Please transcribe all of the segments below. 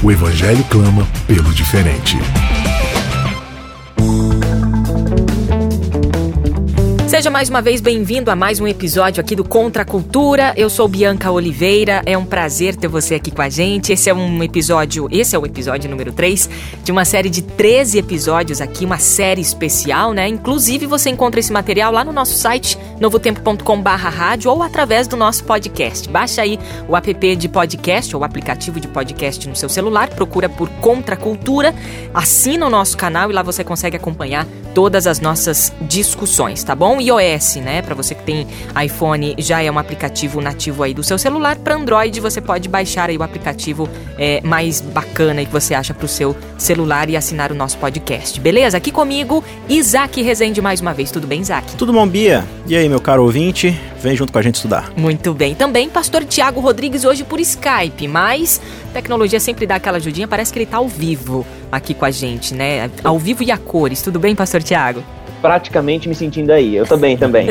O Evangelho clama pelo diferente. Seja mais uma vez bem-vindo a mais um episódio aqui do Contra a Cultura. Eu sou Bianca Oliveira. É um prazer ter você aqui com a gente. Esse é um episódio, esse é o episódio número 3 de uma série de 13 episódios aqui, uma série especial, né? Inclusive você encontra esse material lá no nosso site novotempo.com/rádio ou através do nosso podcast. Baixa aí o app de podcast ou o aplicativo de podcast no seu celular, procura por Contra Cultura, assina o nosso canal e lá você consegue acompanhar todas as nossas discussões, tá bom? iOS, né? Para você que tem iPhone, já é um aplicativo nativo aí do seu celular. Para Android, você pode baixar aí o aplicativo é, mais bacana que você acha para o seu celular e assinar o nosso podcast. Beleza? Aqui comigo, Isaac Rezende mais uma vez. Tudo bem, Isaac? Tudo bom, Bia? E aí, meu caro ouvinte? Vem junto com a gente estudar. Muito bem. Também pastor Tiago Rodrigues hoje por Skype, mas tecnologia sempre dá aquela ajudinha, parece que ele tá ao vivo aqui com a gente, né? Ao vivo e a cores. Tudo bem, pastor Tiago? Praticamente me sentindo aí. Eu também, também.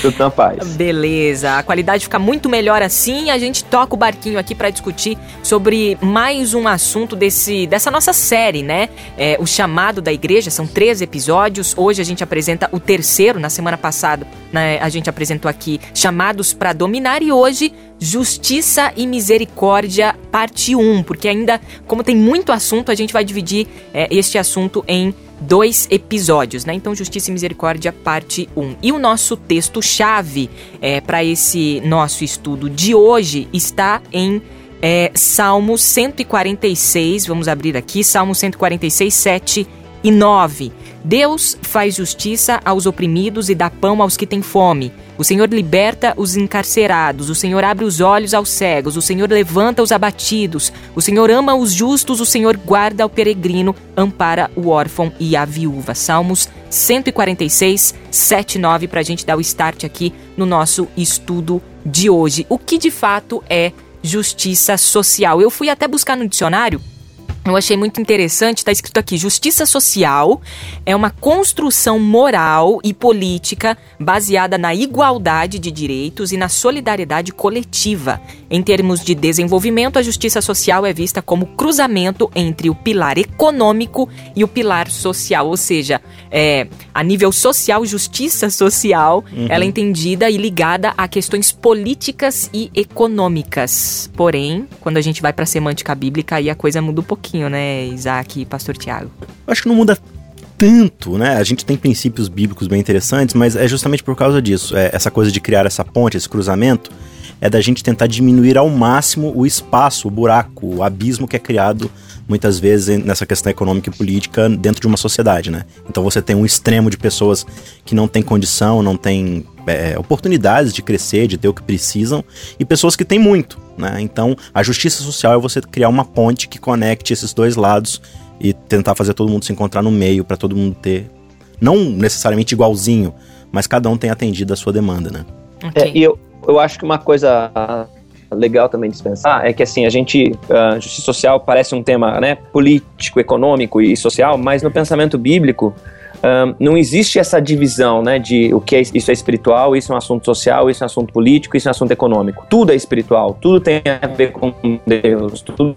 Tudo na paz. Beleza. A qualidade fica muito melhor assim. A gente toca o barquinho aqui para discutir sobre mais um assunto desse, dessa nossa série, né? É, o chamado da igreja. São três episódios. Hoje a gente apresenta o terceiro. Na semana passada né, a gente apresentou aqui Chamados para Dominar. E hoje Justiça e Misericórdia, parte 1, porque ainda, como tem muito assunto, a gente vai dividir é, este assunto em dois episódios, né? Então, Justiça e Misericórdia, parte 1. E o nosso texto-chave é, para esse nosso estudo de hoje está em é, Salmo 146. Vamos abrir aqui, Salmo 146, 7 e 9. Deus faz justiça aos oprimidos e dá pão aos que têm fome. O Senhor liberta os encarcerados, o Senhor abre os olhos aos cegos, o Senhor levanta os abatidos, o Senhor ama os justos, o Senhor guarda o peregrino, ampara o órfão e a viúva. Salmos 146, 7 e 9, para a gente dar o start aqui no nosso estudo de hoje. O que de fato é justiça social? Eu fui até buscar no dicionário eu achei muito interessante, está escrito aqui: justiça social é uma construção moral e política baseada na igualdade de direitos e na solidariedade coletiva. Em termos de desenvolvimento, a justiça social é vista como cruzamento entre o pilar econômico e o pilar social, ou seja, é, a nível social, justiça social, uhum. ela é entendida e ligada a questões políticas e econômicas. Porém, quando a gente vai para a semântica bíblica, aí a coisa muda um pouquinho pouquinho, né, Isaac e Pastor Tiago? Acho que não muda tanto, né? A gente tem princípios bíblicos bem interessantes, mas é justamente por causa disso. É, essa coisa de criar essa ponte, esse cruzamento, é da gente tentar diminuir ao máximo o espaço, o buraco, o abismo que é criado muitas vezes nessa questão econômica e política dentro de uma sociedade, né? Então você tem um extremo de pessoas que não têm condição, não têm é, oportunidades de crescer, de ter o que precisam, e pessoas que têm muito, né? Então a justiça social é você criar uma ponte que conecte esses dois lados e tentar fazer todo mundo se encontrar no meio para todo mundo ter, não necessariamente igualzinho, mas cada um tem atendido a sua demanda, né? Okay. É, e eu, eu acho que uma coisa legal também dispensar é que assim a gente justiça social parece um tema né político econômico e social mas no pensamento bíblico um, não existe essa divisão né, de o que é, isso é espiritual, isso é um assunto social, isso é um assunto político, isso é um assunto econômico. Tudo é espiritual, tudo tem a ver com Deus, tudo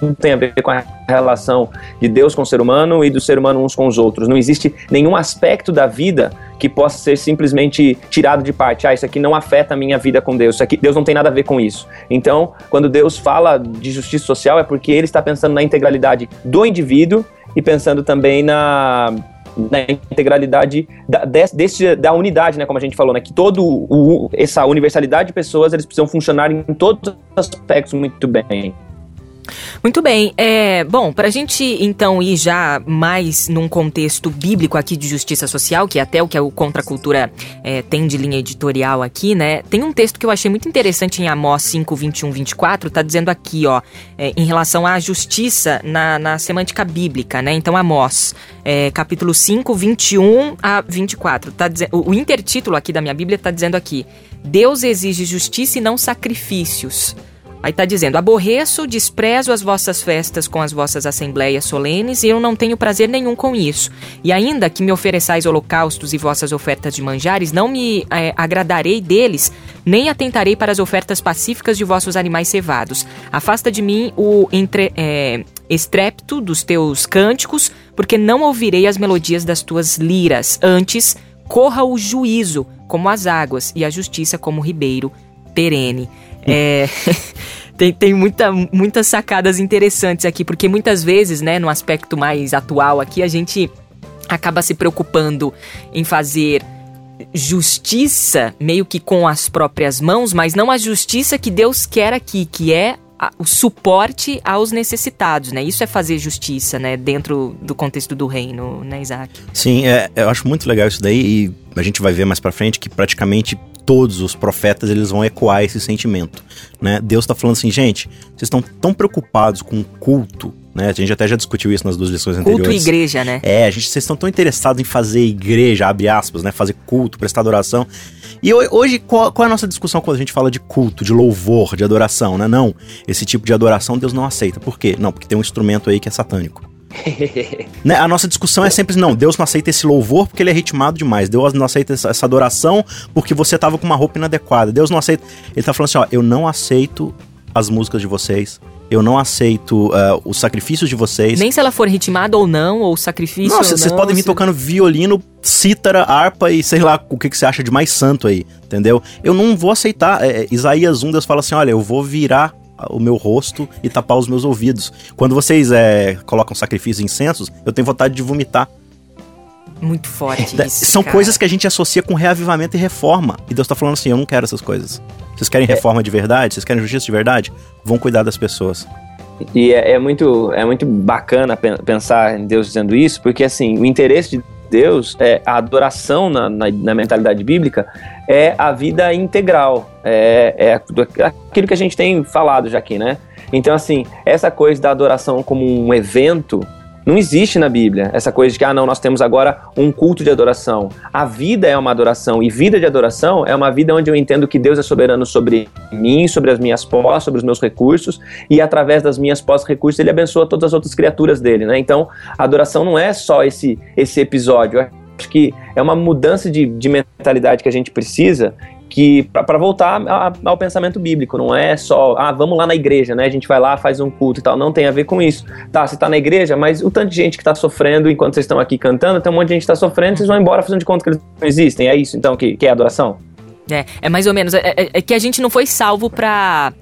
tudo tem a ver com a relação de Deus com o ser humano e do ser humano uns com os outros. Não existe nenhum aspecto da vida que possa ser simplesmente tirado de parte. Ah, isso aqui não afeta a minha vida com Deus. Isso aqui, Deus não tem nada a ver com isso. Então, quando Deus fala de justiça social, é porque Ele está pensando na integralidade do indivíduo e pensando também na na integralidade da, desse, da unidade, né, como a gente falou, né, que todo o, essa universalidade de pessoas eles precisam funcionar em todos os aspectos muito bem. Muito bem. É, bom, para a gente então ir já mais num contexto bíblico aqui de justiça social, que é até o que a Contracultura é, tem de linha editorial aqui, né? Tem um texto que eu achei muito interessante em Amós 5, 21, 24, tá dizendo aqui, ó, é, em relação à justiça na, na semântica bíblica, né? Então, Amós, é, capítulo 5, 21 a 24. Tá dizendo, o, o intertítulo aqui da minha Bíblia tá dizendo aqui: Deus exige justiça e não sacrifícios. Aí está dizendo: Aborreço, desprezo as vossas festas com as vossas assembleias solenes, e eu não tenho prazer nenhum com isso. E ainda que me ofereçais holocaustos e vossas ofertas de manjares, não me é, agradarei deles, nem atentarei para as ofertas pacíficas de vossos animais cevados. Afasta de mim o entre, é, estrépito dos teus cânticos, porque não ouvirei as melodias das tuas liras. Antes, corra o juízo como as águas, e a justiça como o ribeiro perene. É, tem, tem muita, muitas sacadas interessantes aqui, porque muitas vezes, né, no aspecto mais atual aqui, a gente acaba se preocupando em fazer justiça meio que com as próprias mãos, mas não a justiça que Deus quer aqui, que é o suporte aos necessitados, né? Isso é fazer justiça, né? Dentro do contexto do reino, né, Isaac? Sim, é, eu acho muito legal isso daí e a gente vai ver mais para frente que praticamente todos os profetas eles vão ecoar esse sentimento, né? Deus está falando assim, gente, vocês estão tão preocupados com o culto, né? A gente até já discutiu isso nas duas lições anteriores. Culto e igreja, né? É, a gente, vocês estão tão interessados em fazer igreja, abre aspas, né? Fazer culto, prestar adoração. E hoje, qual, qual, é a nossa discussão quando a gente fala de culto, de louvor, de adoração, né? Não, esse tipo de adoração Deus não aceita. Por quê? Não, porque tem um instrumento aí que é satânico. né? A nossa discussão é sempre, não, Deus não aceita esse louvor porque ele é ritmado demais. Deus não aceita essa, adoração porque você tava com uma roupa inadequada. Deus não aceita. Ele tá falando assim, ó, eu não aceito as músicas de vocês. Eu não aceito uh, os sacrifícios de vocês. Nem se ela for ritmada ou não, ou sacrifício Nossa, vocês podem vir se... tocando violino, cítara, harpa e sei lá o que, que você acha de mais santo aí, entendeu? Eu não vou aceitar. É, Isaías 1, Deus fala assim: olha, eu vou virar o meu rosto e tapar os meus ouvidos. Quando vocês é, colocam sacrifícios e incensos, eu tenho vontade de vomitar. Muito forte isso, São cara. coisas que a gente associa com reavivamento e reforma. E Deus tá falando assim, eu não quero essas coisas. Vocês querem é. reforma de verdade? Vocês querem justiça de verdade? Vão cuidar das pessoas. E é, é, muito, é muito bacana pensar em Deus dizendo isso, porque assim, o interesse de Deus, é, a adoração na, na, na, mentalidade bíblica é a vida integral, é, é aquilo que a gente tem falado já aqui, né? Então, assim, essa coisa da adoração como um evento não existe na Bíblia essa coisa de que, ah, não, nós temos agora um culto de adoração. A vida é uma adoração, e vida de adoração é uma vida onde eu entendo que Deus é soberano sobre mim, sobre as minhas pós, sobre os meus recursos, e através das minhas pós recursos ele abençoa todas as outras criaturas dele, né? Então, a adoração não é só esse, esse episódio, acho que é uma mudança de, de mentalidade que a gente precisa que para voltar ao pensamento bíblico, não é só, ah, vamos lá na igreja, né? A gente vai lá, faz um culto e tal, não tem a ver com isso. Tá, você tá na igreja, mas o tanto de gente que tá sofrendo enquanto vocês estão aqui cantando, tem um monte de gente que tá sofrendo, vocês vão embora fazendo de conta que eles não existem. É isso então que, que é adoração? É, é mais ou menos. É, é, é que a gente não foi salvo pra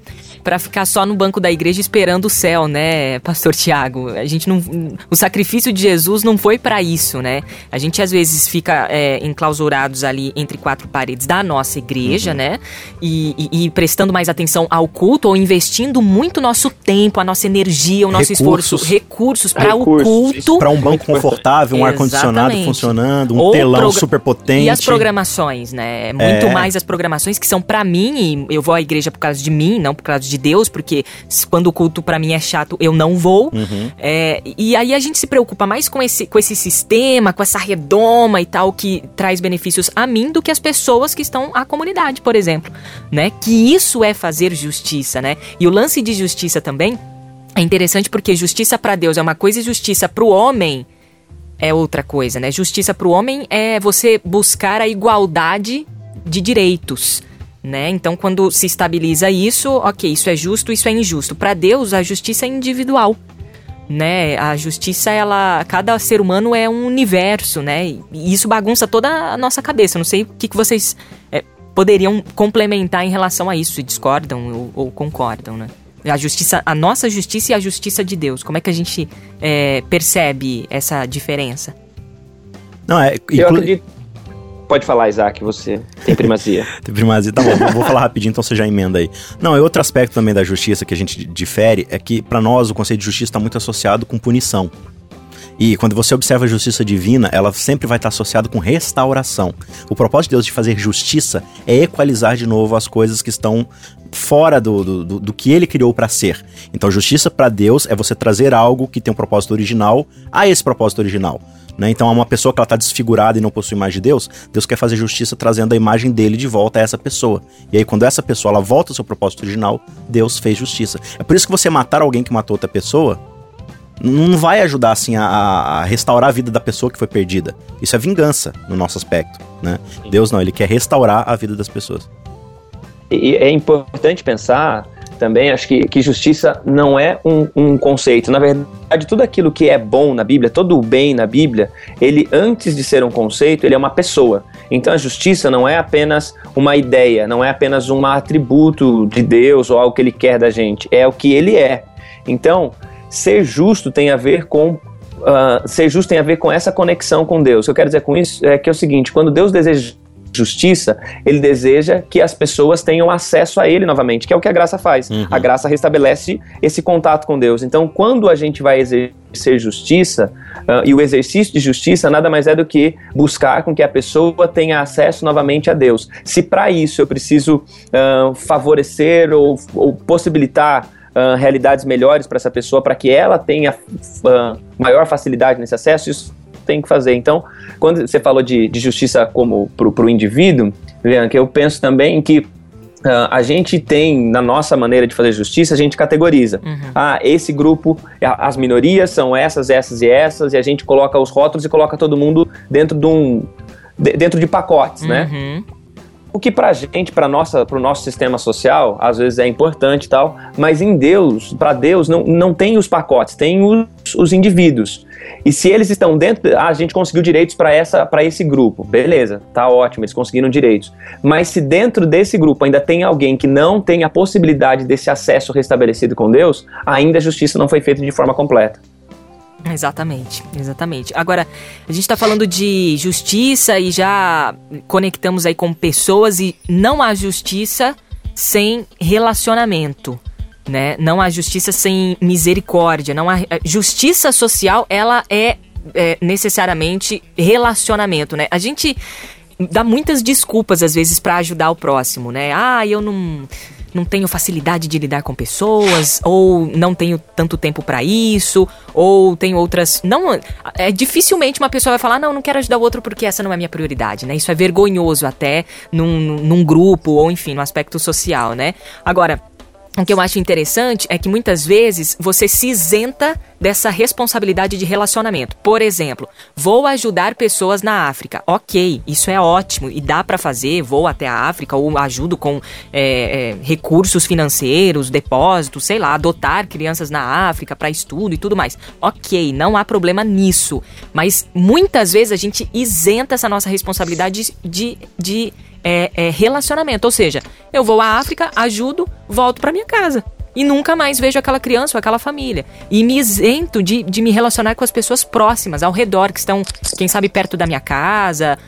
para ficar só no banco da igreja esperando o céu, né, pastor Tiago? A gente não o sacrifício de Jesus não foi para isso, né? A gente às vezes fica é, enclausurados ali entre quatro paredes da nossa igreja, uhum. né? E, e, e, prestando mais atenção ao culto ou investindo muito nosso tempo, a nossa energia, o nosso recursos. esforço, recursos para o culto, para um banco confortável, um ar condicionado funcionando, um ou telão super potente e as programações, né? Muito é. mais as programações que são para mim e eu vou à igreja por causa de mim, não por causa de Deus, porque quando o culto para mim é chato, eu não vou. Uhum. É, e aí a gente se preocupa mais com esse, com esse sistema, com essa redoma e tal, que traz benefícios a mim do que as pessoas que estão à comunidade, por exemplo. Né? Que isso é fazer justiça, né? E o lance de justiça também é interessante porque justiça para Deus é uma coisa e justiça para o homem é outra coisa, né? Justiça para o homem é você buscar a igualdade de direitos né? Então, quando se estabiliza isso, ok, isso é justo, isso é injusto. Para Deus, a justiça é individual, né? A justiça, ela, cada ser humano é um universo, né? E isso bagunça toda a nossa cabeça. Não sei o que, que vocês é, poderiam complementar em relação a isso, se discordam ou, ou, concordam, né? A justiça, a nossa justiça e a justiça de Deus. Como é que a gente é, percebe essa diferença? Não, é. Eu acredito Pode falar, Isaac, você tem primazia. tem primazia, tá bom, vou falar rapidinho, então você já emenda aí. Não, é outro aspecto também da justiça que a gente difere, é que para nós o conceito de justiça está muito associado com punição. E quando você observa a justiça divina, ela sempre vai estar associada com restauração. O propósito de Deus de fazer justiça é equalizar de novo as coisas que estão fora do, do, do que ele criou para ser. Então, justiça para Deus é você trazer algo que tem um propósito original a esse propósito original. Né? Então, uma pessoa que ela está desfigurada e não possui imagem de Deus, Deus quer fazer justiça trazendo a imagem dele de volta a essa pessoa. E aí, quando essa pessoa ela volta ao seu propósito original, Deus fez justiça. É por isso que você matar alguém que matou outra pessoa não vai ajudar assim a, a, restaurar a vida da pessoa que foi perdida. Isso é vingança no nosso aspecto, né? Deus não, ele quer restaurar a vida das pessoas. E é importante pensar também, acho que, que justiça não é um, um conceito. Na verdade, tudo aquilo que é bom na Bíblia, todo o bem na Bíblia, ele antes de ser um conceito, ele é uma pessoa. Então a justiça não é apenas uma ideia, não é apenas um atributo de Deus ou algo que ele quer da gente, é o que ele é. Então, ser justo tem a ver com Uh, ser justo tem a ver com essa conexão com Deus. O que eu quero dizer com isso é que é o seguinte: quando Deus deseja justiça, ele deseja que as pessoas tenham acesso a ele novamente, que é o que a graça faz. Uhum. A graça restabelece esse contato com Deus. Então, quando a gente vai exercer justiça, uh, e o exercício de justiça nada mais é do que buscar com que a pessoa tenha acesso novamente a Deus. Se para isso eu preciso uh, favorecer ou, ou possibilitar uh, realidades melhores para essa pessoa, para que ela tenha uh, maior facilidade nesse acesso, isso tem que fazer. Então, quando você falou de, de justiça como para o indivíduo, Bianca, eu penso também que Uh, a gente tem, na nossa maneira de fazer justiça, a gente categoriza. Uhum. Ah, esse grupo, as minorias são essas, essas e essas, e a gente coloca os rótulos e coloca todo mundo dentro de um. De, dentro de pacotes, né? uhum. né? O que pra gente, para nossa, pro nosso sistema social, às vezes é importante e tal, mas em Deus, para Deus não, não tem os pacotes, tem os, os indivíduos. E se eles estão dentro, ah, a gente conseguiu direitos para essa para esse grupo. Beleza, tá ótimo, eles conseguiram direitos. Mas se dentro desse grupo ainda tem alguém que não tem a possibilidade desse acesso restabelecido com Deus, ainda a justiça não foi feita de forma completa. Exatamente, exatamente. Agora, a gente está falando de justiça e já conectamos aí com pessoas e não há justiça sem relacionamento, né? Não há justiça sem misericórdia, não há justiça social, ela é, é necessariamente relacionamento, né? A gente dá muitas desculpas às vezes para ajudar o próximo, né? Ah, eu não não tenho facilidade de lidar com pessoas, ou não tenho tanto tempo para isso, ou tenho outras. Não, é dificilmente uma pessoa vai falar, não, não quero ajudar o outro porque essa não é minha prioridade, né? Isso é vergonhoso até num, num grupo, ou enfim, no aspecto social, né? Agora, o que eu acho interessante é que muitas vezes você se isenta dessa responsabilidade de relacionamento. Por exemplo, vou ajudar pessoas na África. Ok, isso é ótimo e dá para fazer. Vou até a África ou ajudo com é, é, recursos financeiros, depósitos, sei lá, adotar crianças na África para estudo e tudo mais. Ok, não há problema nisso. Mas muitas vezes a gente isenta essa nossa responsabilidade de, de é, é relacionamento. Ou seja, eu vou à África, ajudo, volto para minha casa. E nunca mais vejo aquela criança ou aquela família. E me isento de, de me relacionar com as pessoas próximas, ao redor, que estão, quem sabe, perto da minha casa,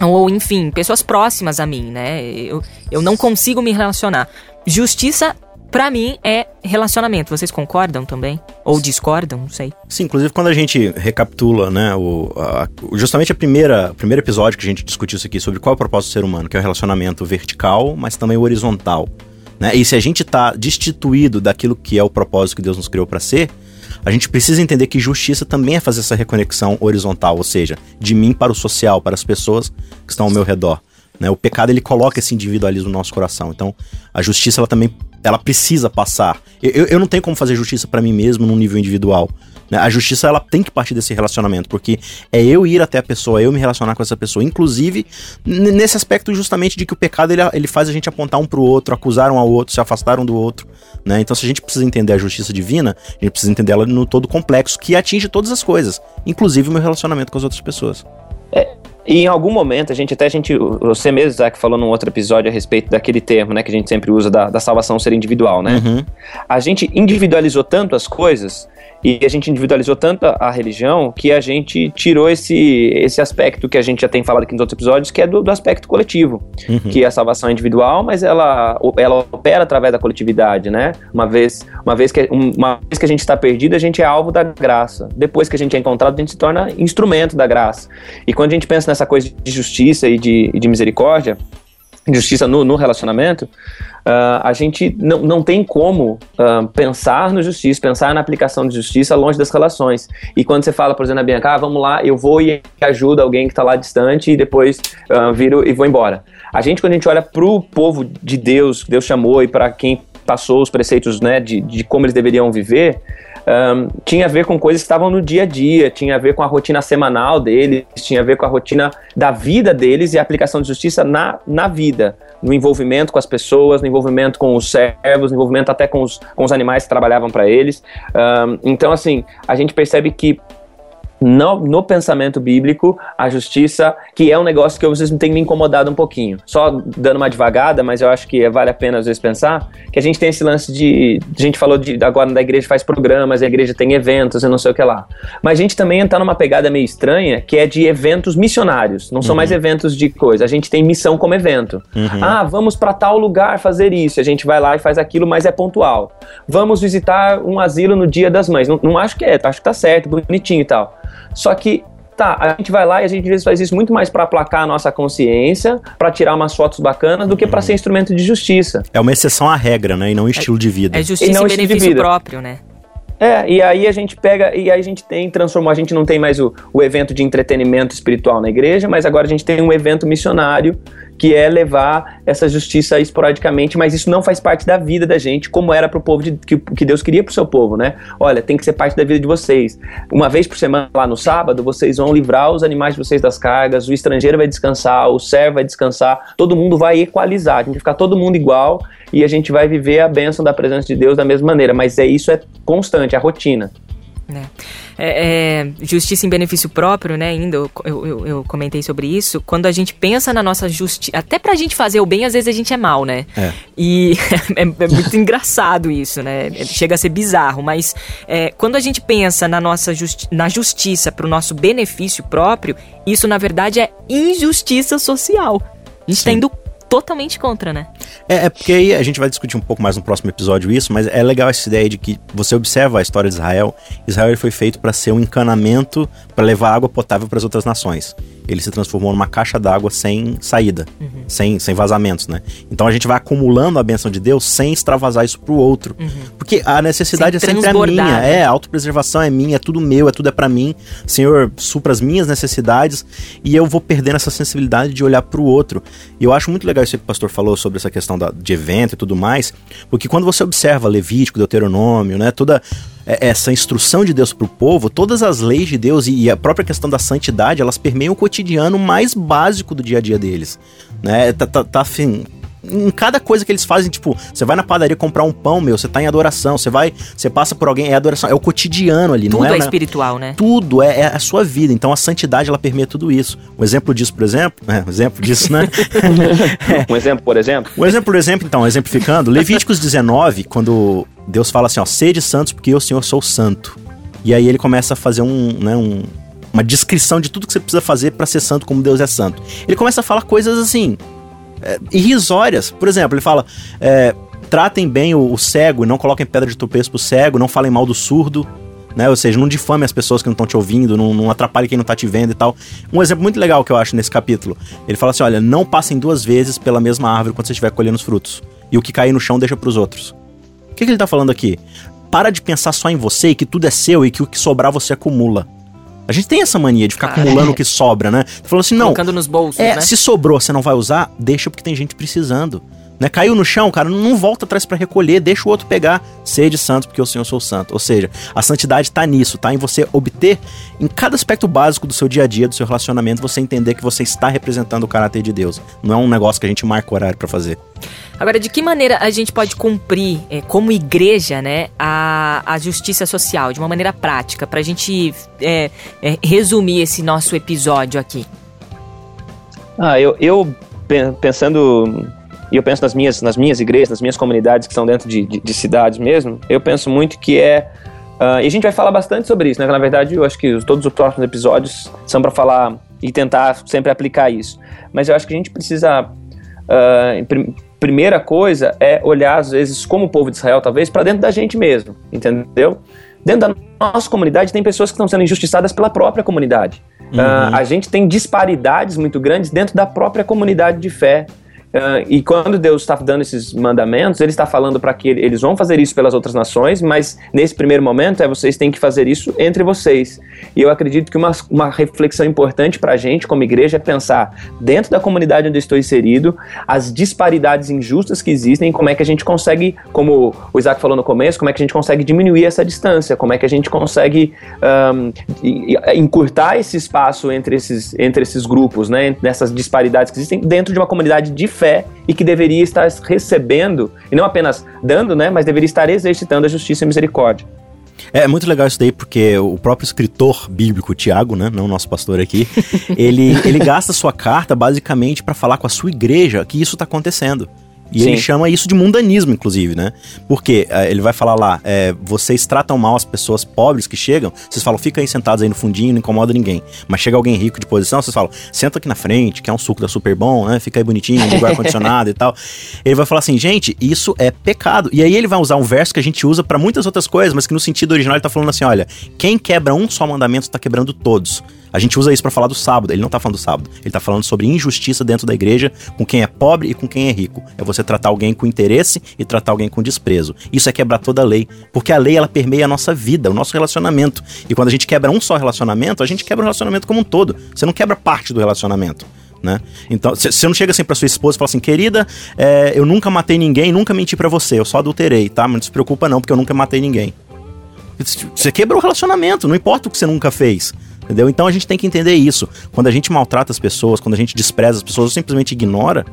ou enfim, pessoas próximas a mim, né? Eu, eu não consigo me relacionar. Justiça para mim é relacionamento. Vocês concordam também? Ou discordam? Não sei. Sim, inclusive quando a gente recapitula, né, o, a, justamente a primeira, o primeiro episódio que a gente discutiu isso aqui sobre qual é o propósito do ser humano, que é o relacionamento vertical, mas também o horizontal. Né? E se a gente está destituído daquilo que é o propósito que Deus nos criou para ser, a gente precisa entender que justiça também é fazer essa reconexão horizontal, ou seja, de mim para o social, para as pessoas que estão ao meu redor. Né? O pecado ele coloca esse individualismo no nosso coração. Então, a justiça ela também ela precisa passar. Eu, eu não tenho como fazer justiça para mim mesmo num nível individual. Né? A justiça ela tem que partir desse relacionamento, porque é eu ir até a pessoa, é eu me relacionar com essa pessoa. Inclusive, nesse aspecto justamente de que o pecado ele, ele faz a gente apontar um pro outro, acusar um ao outro, se afastar um do outro. Né? Então, se a gente precisa entender a justiça divina, a gente precisa entender ela no todo complexo, que atinge todas as coisas, inclusive o meu relacionamento com as outras pessoas. É, e em algum momento, a gente até a gente, você mesmo, Zach, falou num outro episódio a respeito daquele termo, né, que a gente sempre usa da, da salvação ser individual, né? Uhum. A gente individualizou tanto as coisas e a gente individualizou tanto a, religião que a gente tirou esse, esse aspecto que a gente já tem falado aqui nos outros episódios, que é do, do aspecto coletivo. Uhum. Que a salvação é individual, mas ela, ela opera através da coletividade, né? Uma vez, uma vez, que, uma vez que a gente está perdido, a gente é alvo da graça. Depois que a gente é encontrado, a gente se torna instrumento da graça. E quando a gente pensa nessa coisa de justiça e de, de misericórdia, justiça no, no relacionamento, uh, a gente não, não tem como uh, pensar no justiça, pensar na aplicação de justiça longe das relações. E quando você fala, por exemplo, a Bianca, ah, vamos lá, eu vou e ajudo alguém que está lá distante e depois uh, viro e vou embora. A gente, quando a gente olha para o povo de Deus, que Deus chamou e para quem passou os preceitos né, de, de como eles deveriam viver, um, tinha a ver com coisas que estavam no dia a dia, tinha a ver com a rotina semanal deles, tinha a ver com a rotina da vida deles e a aplicação de justiça na, na vida, no envolvimento com as pessoas, no envolvimento com os servos, no envolvimento até com os, com os animais que trabalhavam para eles. Um, então, assim, a gente percebe que no, no, pensamento bíblico, a justiça, que é um negócio que às vezes tem me incomodado um pouquinho. Só dando uma devagada, mas eu acho que vale a pena às vezes pensar, que a gente tem esse lance de. A gente falou de agora da igreja faz programas, a igreja tem eventos e não sei o que lá. Mas a gente também está numa pegada meio estranha, que é de eventos missionários. Não são uhum. mais eventos de coisa. A gente tem missão como evento. Uhum. Ah, vamos para tal lugar fazer isso. A gente vai lá e faz aquilo, mas é pontual. Vamos visitar um asilo no dia das mães. Não, não acho que é, acho que tá certo, bonitinho e tal. Só que Tá, a gente vai lá e a gente às vezes faz isso muito mais para aplacar a nossa consciência, para tirar umas fotos bacanas, do que para ser instrumento de justiça. É uma exceção à regra, né? E não um estilo de vida. É justiça e, não e benefício próprio, né? É, e aí a gente pega, e aí a gente tem, transformou, a gente não tem mais o, o evento de entretenimento espiritual na igreja, mas agora a gente tem um evento missionário que é levar essa justiça esporadicamente, mas isso não faz parte da vida da gente, como era para o povo de, que, que Deus queria para o seu povo, né? Olha, tem que ser parte da vida de vocês. Uma vez por semana, lá no sábado, vocês vão livrar os animais de vocês das cargas, o estrangeiro vai descansar, o servo vai descansar, todo mundo vai equalizar, gente vai ficar todo mundo igual e a gente vai viver a bênção da presença de Deus da mesma maneira, mas é isso é constante, é a rotina. É. É, é, justiça em benefício próprio, né? Ainda eu, eu, eu, comentei sobre isso. Quando a gente pensa na nossa justiça, até pra gente fazer o bem, às vezes a gente é mal, né? É. E é, é, muito engraçado isso, né? Chega a ser bizarro, mas é, quando a gente pensa na nossa justi na justiça pro nosso benefício próprio, isso na verdade é injustiça social. A gente tá Sim. tá indo totalmente contra, né? É, é, porque aí a gente vai discutir um pouco mais no próximo episódio isso, mas é legal essa ideia de que você observa a história de Israel. Israel foi feito para ser um encanamento para levar água potável para as outras nações ele se transformou numa caixa d'água sem saída, uhum. sem, sem vazamentos, né? Então a gente vai acumulando a benção de Deus sem extravasar isso pro outro. Uhum. Porque a necessidade sem é sempre a minha. Né? É, a autopreservação é minha, é tudo meu, é tudo é para mim. Senhor, supra as minhas necessidades e eu vou perdendo essa sensibilidade de olhar pro outro. E eu acho muito legal isso que o pastor falou sobre essa questão da, de evento e tudo mais, porque quando você observa Levítico, Deuteronômio, né, toda essa instrução de Deus para o povo, todas as leis de Deus e a própria questão da santidade, elas permeiam o cotidiano mais básico do dia a dia deles. Né? Tá, tá, tá assim, em cada coisa que eles fazem, tipo, você vai na padaria comprar um pão, meu, você tá em adoração, você vai, você passa por alguém, é adoração, é o cotidiano ali, tudo não é? Tudo é espiritual, né? Tudo, é, é, a sua vida. Então a santidade, ela permeia tudo isso. Um exemplo disso, por exemplo, é, um exemplo disso, né? é. Um exemplo, por exemplo? Um exemplo, por exemplo, então, exemplificando, Levíticos 19, quando Deus fala assim, ó, sede santos porque eu, Senhor, sou santo. E aí ele começa a fazer um, né, um, uma descrição de tudo que você precisa fazer para ser santo como Deus é santo. Ele começa a falar coisas assim, é, irrisórias. Por exemplo, ele fala: é, tratem bem o, o, cego e não coloquem pedra de tropeço pro cego, não falem mal do surdo. Né? Ou seja, não difame as pessoas que não estão te ouvindo, não, não atrapalhe quem não está te vendo e tal. Um exemplo muito legal que eu acho nesse capítulo. Ele fala assim: olha, não passem duas vezes pela mesma árvore quando você estiver colhendo os frutos. E o que cair no chão deixa para os outros. O que, que ele está falando aqui? Para de pensar só em você e que tudo é seu e que o que sobrar você acumula. A gente tem essa mania de ficar acumulando o que sobra, né? Falando assim, não. Colocando nos bolsos, é, né? Se sobrou, você não vai usar, deixa porque tem gente precisando. Né? Caiu no chão, cara, não volta atrás para recolher, deixa o outro pegar. Sede santo, porque o Senhor sou santo. Ou seja, a santidade tá nisso, tá? Em você obter, em cada aspecto básico do seu dia a dia, do seu relacionamento, você entender que você está representando o caráter de Deus. Não é um negócio que a gente marca o horário para fazer. Agora, de que maneira a gente pode cumprir, é, como igreja, né, a, a justiça social, de uma maneira prática, para a gente é, é, resumir esse nosso episódio aqui? Ah, eu, eu pensando e eu penso nas minhas, nas minhas igrejas, nas minhas comunidades que são dentro de, de, de cidades mesmo, eu penso muito que é. Uh, e a gente vai falar bastante sobre isso, né? Na verdade, eu acho que todos os próximos episódios são para falar e tentar sempre aplicar isso. Mas eu acho que a gente precisa. Uh, prim primeira coisa é olhar, às vezes, como o povo de Israel, talvez, para dentro da gente mesmo, entendeu? Dentro da nossa comunidade tem pessoas que estão sendo injustiçadas pela própria comunidade. Uhum. Uh, a gente tem disparidades muito grandes dentro da própria comunidade de fé. Uh, e quando Deus está dando esses mandamentos, Ele está falando para que eles vão fazer isso pelas outras nações, mas nesse primeiro momento é vocês têm que fazer isso entre vocês. E eu acredito que uma, uma reflexão importante para a gente, como igreja, é pensar dentro da comunidade onde eu estou inserido, as disparidades injustas que existem, como é que a gente consegue, como o Isaac falou no começo, como é que a gente consegue diminuir essa distância, como é que a gente consegue um, encurtar esse espaço entre esses, entre esses grupos, né, nessas disparidades que existem dentro de uma comunidade de fé e que deveria estar recebendo, e não apenas dando, né, mas deveria estar exercitando a justiça e a misericórdia. É muito legal isso daí, porque o próprio escritor bíblico, Tiago, né, não o nosso pastor aqui, ele, ele gasta sua carta basicamente para falar com a sua igreja que isso está acontecendo. E Sim. ele chama isso de mundanismo, inclusive, né? Porque é, ele vai falar lá, é, vocês tratam mal as pessoas pobres que chegam, vocês falam, fica aí sentados aí no fundinho, não incomoda ninguém. Mas chega alguém rico de posição, vocês falam, senta aqui na frente, que é um suco da super bom, né? Fica aí bonitinho, liga ar-condicionado e tal. Ele vai falar assim, gente, isso é pecado. E aí ele vai usar um verso que a gente usa para muitas outras coisas, mas que no sentido original ele tá falando assim, olha, quem quebra um só mandamento tá quebrando todos. A gente usa isso para falar do sábado. Ele não tá falando do sábado. Ele tá falando sobre injustiça dentro da igreja com quem é pobre e com quem é rico. É você tratar alguém com interesse e tratar alguém com desprezo. Isso é quebrar toda a lei, porque a lei ela permeia a nossa vida, o nosso relacionamento. E quando a gente quebra um só relacionamento, a gente quebra o relacionamento como um todo. Você não quebra parte do relacionamento. Né? Então, você não chega assim pra sua esposa e fala assim, querida, é, eu nunca matei ninguém, nunca menti para você, eu só adulterei, tá? Mas não se preocupa não, porque eu nunca matei ninguém. Você quebrou o relacionamento, não importa o que você nunca fez. Entendeu? Então a gente tem que entender isso. Quando a gente maltrata as pessoas, quando a gente despreza as pessoas ou simplesmente ignora,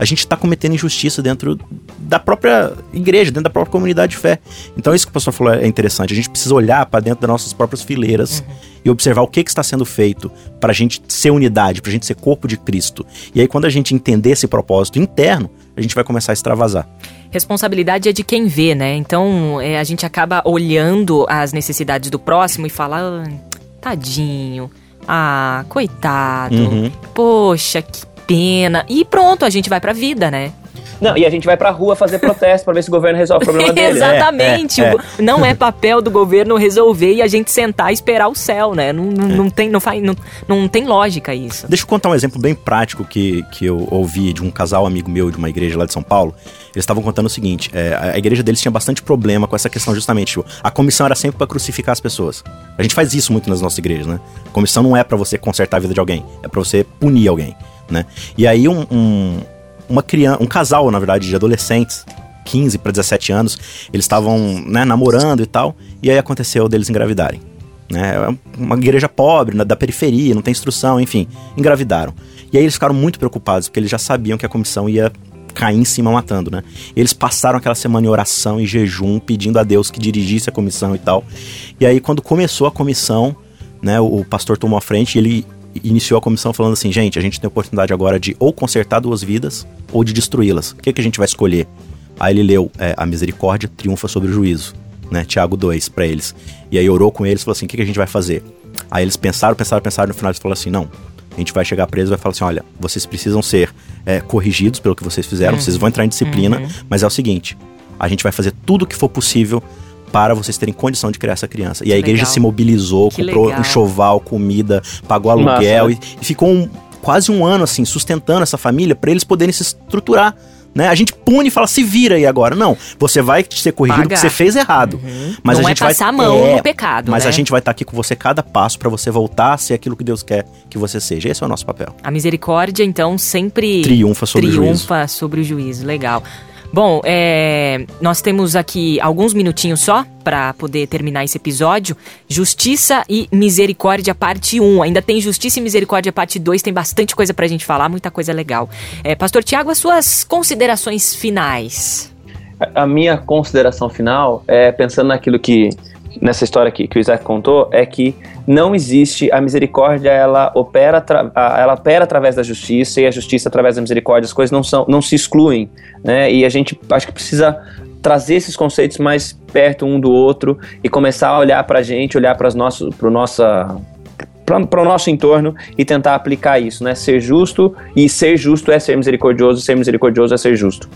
a gente está cometendo injustiça dentro da própria igreja, dentro da própria comunidade de fé. Então, isso que o pastor falou é interessante. A gente precisa olhar para dentro das nossas próprias fileiras uhum. e observar o que, que está sendo feito para a gente ser unidade, para a gente ser corpo de Cristo. E aí, quando a gente entender esse propósito interno, a gente vai começar a extravasar. Responsabilidade é de quem vê, né? Então, é, a gente acaba olhando as necessidades do próximo e fala. Ah, tadinho. Ah, coitado. Uhum. Poxa, que pena. E pronto, a gente vai pra vida, né? Não, e a gente vai pra rua fazer protesto pra ver se o governo resolve o problema dele. Exatamente. É, é, é. Não é papel do governo resolver e a gente sentar e esperar o céu, né? Não, não, é. não tem, não, faz, não, não tem lógica isso. Deixa eu contar um exemplo bem prático que, que eu ouvi de um casal amigo meu de uma igreja lá de São Paulo. Eles estavam contando o seguinte: é, a igreja deles tinha bastante problema com essa questão, justamente. Tipo, a comissão era sempre para crucificar as pessoas. A gente faz isso muito nas nossas igrejas, né? A comissão não é para você consertar a vida de alguém, é para você punir alguém, né? E aí um, um uma criança, um casal, na verdade, de adolescentes, 15 para 17 anos, eles estavam né, namorando e tal, e aí aconteceu deles engravidarem. Né? É uma igreja pobre, da periferia, não tem instrução, enfim, engravidaram. E aí eles ficaram muito preocupados, porque eles já sabiam que a comissão ia cair em cima matando, né? Eles passaram aquela semana em oração e jejum, pedindo a Deus que dirigisse a comissão e tal. E aí, quando começou a comissão, né, o pastor tomou a frente e ele iniciou a comissão falando assim: gente, a gente tem a oportunidade agora de ou consertar duas vidas ou de destruí-las. O que, que a gente vai escolher? Aí ele leu: é, a misericórdia triunfa sobre o juízo, né? Tiago 2 para eles. E aí orou com eles falou assim: o que, que a gente vai fazer? Aí eles pensaram, pensaram, pensaram, no final eles falaram assim: não. A gente vai chegar preso e vai falar assim: olha, vocês precisam ser é, corrigidos pelo que vocês fizeram, uhum. vocês vão entrar em disciplina, uhum. mas é o seguinte: a gente vai fazer tudo o que for possível para vocês terem condição de criar essa criança. E a igreja legal. se mobilizou, que comprou legal. enxoval, comida, pagou aluguel e, e, ficou um, quase um ano assim sustentando essa família para eles poderem se estruturar. Né? A gente pune e fala, se vira aí agora. Não, você vai ser corrigido porque você fez errado. Uhum. Mas Não a gente é passar vai, a mão é, no pecado. Mas né? a gente vai estar tá aqui com você cada passo para você voltar a ser aquilo que Deus quer que você seja. Esse é o nosso papel. A misericórdia, então, sempre triunfa sobre triunfa o juízo. Triunfa sobre o juízo. Legal. Bom, é, nós temos aqui alguns minutinhos só para poder terminar esse episódio. Justiça e Misericórdia, parte 1. Ainda tem Justiça e Misericórdia, parte 2. Tem bastante coisa para a gente falar, muita coisa legal. É, Pastor Tiago, as suas considerações finais. A minha consideração final é pensando naquilo que nessa história aqui que o Isaac contou é que não existe a misericórdia, ela opera, ela opera através da justiça e a justiça através da misericórdia. As coisas não são, não se excluem, né? E a gente acho que precisa trazer esses conceitos mais perto um do outro e começar a olhar para a gente, olhar para nosso, para nossa para o nosso entorno e tentar aplicar isso, né? Ser justo e ser justo é ser misericordioso, ser misericordioso é ser justo.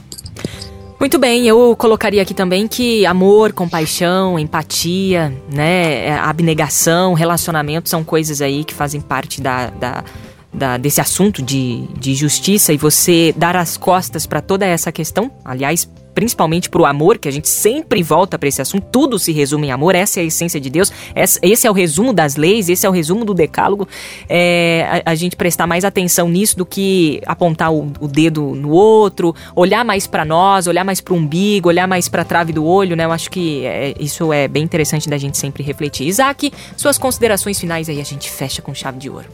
Muito bem, eu colocaria aqui também que amor, compaixão, empatia, né, é, abnegação, relacionamento são coisas aí que fazem parte da, da, da desse assunto de, de justiça. E você dar as costas para toda essa questão, aliás, principalmente para o amor, que a gente sempre volta para esse assunto, tudo se resume em amor, essa é a essência de Deus, esse é o resumo das leis, esse é o resumo do decálogo, é, a, a, gente prestar mais atenção nisso do que apontar o, o dedo no outro, olhar mais para nós, olhar mais para o umbigo, olhar mais para a trave do olho, né? Eu acho que é, isso é bem interessante da gente sempre refletir. Isaac, suas considerações finais aí a gente fecha com chave de ouro.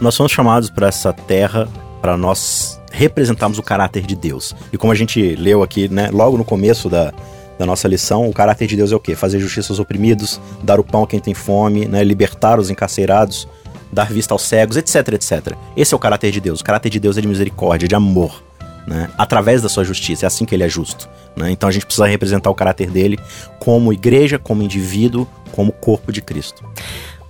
Nós somos chamados para essa terra para nós representarmos o caráter de Deus. E como a gente leu aqui, né, logo no começo da, da nossa lição, o caráter de Deus é o quê? Fazer justiça aos oprimidos, dar o pão a quem tem fome, né, libertar os encarcerados, dar vista aos cegos, etc, etc. Esse é o caráter de Deus. O caráter de Deus é de misericórdia, de amor, né, através da sua justiça. É assim que ele é justo. Né? Então a gente precisa representar o caráter dele como igreja, como indivíduo, como corpo de Cristo.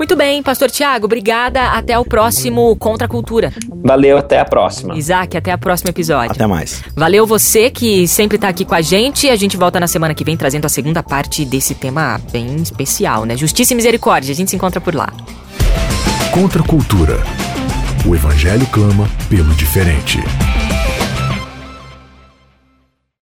Muito bem, Pastor Tiago, obrigada. Até o próximo Contra a Cultura. Valeu, até a próxima. Isaac, até o próximo episódio. Até mais. Valeu você que sempre está aqui com a gente. A gente volta na semana que vem trazendo a segunda parte desse tema bem especial, né? Justiça e misericórdia. A gente se encontra por lá. Contra a Cultura. O Evangelho clama pelo diferente.